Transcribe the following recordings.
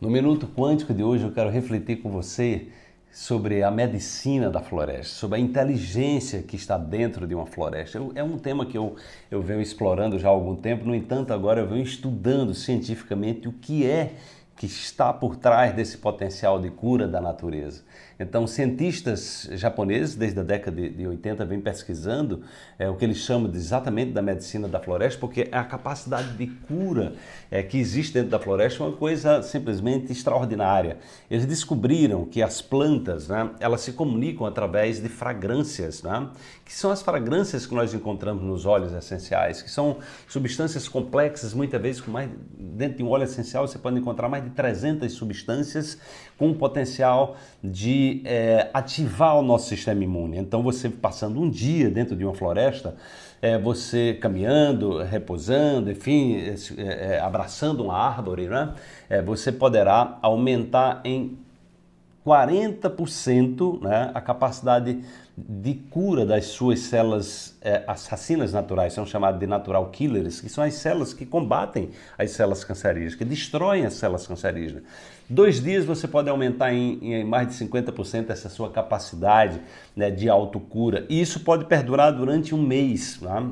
No Minuto Quântico de hoje eu quero refletir com você sobre a medicina da floresta, sobre a inteligência que está dentro de uma floresta. É um tema que eu, eu venho explorando já há algum tempo, no entanto, agora eu venho estudando cientificamente o que é que está por trás desse potencial de cura da natureza. Então, cientistas japoneses, desde a década de 80, vêm pesquisando é, o que eles chamam de, exatamente da medicina da floresta, porque a capacidade de cura é, que existe dentro da floresta é uma coisa simplesmente extraordinária. Eles descobriram que as plantas, né, elas se comunicam através de fragrâncias, né, que são as fragrâncias que nós encontramos nos óleos essenciais, que são substâncias complexas, muitas vezes mais dentro de um óleo essencial você pode encontrar mais de 300 substâncias com o potencial de é, ativar o nosso sistema imune. Então, você passando um dia dentro de uma floresta, é, você caminhando, repousando, enfim, é, abraçando uma árvore, né? Você poderá aumentar em 40% né, a capacidade de cura das suas células é, assassinas naturais, são chamadas de natural killers, que são as células que combatem as células cancerígenas, que destroem as células cancerígenas. Dois dias você pode aumentar em, em mais de 50% essa sua capacidade né, de autocura, e isso pode perdurar durante um mês. Tá?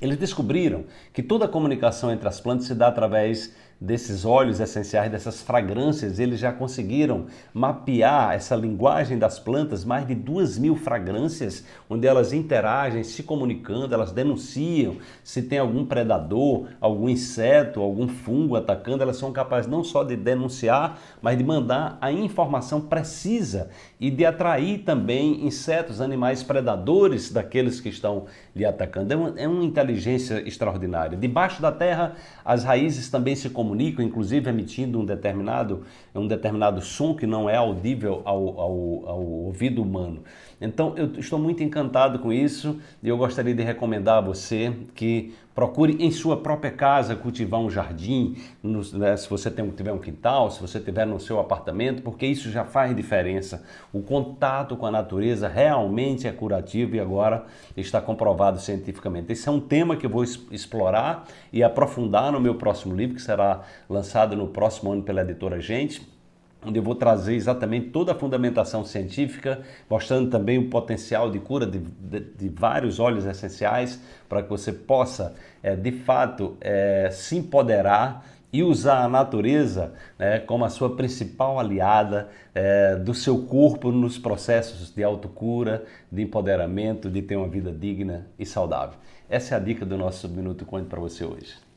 Eles descobriram que toda a comunicação entre as plantas se dá através desses óleos essenciais, dessas fragrâncias, eles já conseguiram mapear essa linguagem das plantas, mais de duas mil fragrâncias, onde elas interagem, se comunicando, elas denunciam se tem algum predador, algum inseto, algum fungo atacando, elas são capazes não só de denunciar, mas de mandar a informação precisa e de atrair também insetos, animais predadores daqueles que estão lhe atacando. É uma, é uma inteligência extraordinária. Debaixo da terra, as raízes também se comunicam comunicam, inclusive emitindo um determinado, um determinado som que não é audível ao, ao, ao ouvido humano. Então eu estou muito encantado com isso e eu gostaria de recomendar a você que procure em sua própria casa cultivar um jardim, no, né, se você tem, tiver um quintal, se você tiver no seu apartamento, porque isso já faz diferença. O contato com a natureza realmente é curativo e agora está comprovado cientificamente. Esse é um tema que eu vou explorar e aprofundar no meu próximo livro, que será lançado no próximo ano pela editora Gente onde eu vou trazer exatamente toda a fundamentação científica, mostrando também o potencial de cura de, de, de vários óleos essenciais, para que você possa, é, de fato, é, se empoderar e usar a natureza né, como a sua principal aliada é, do seu corpo nos processos de autocura, de empoderamento, de ter uma vida digna e saudável. Essa é a dica do nosso Minuto Quântico para você hoje.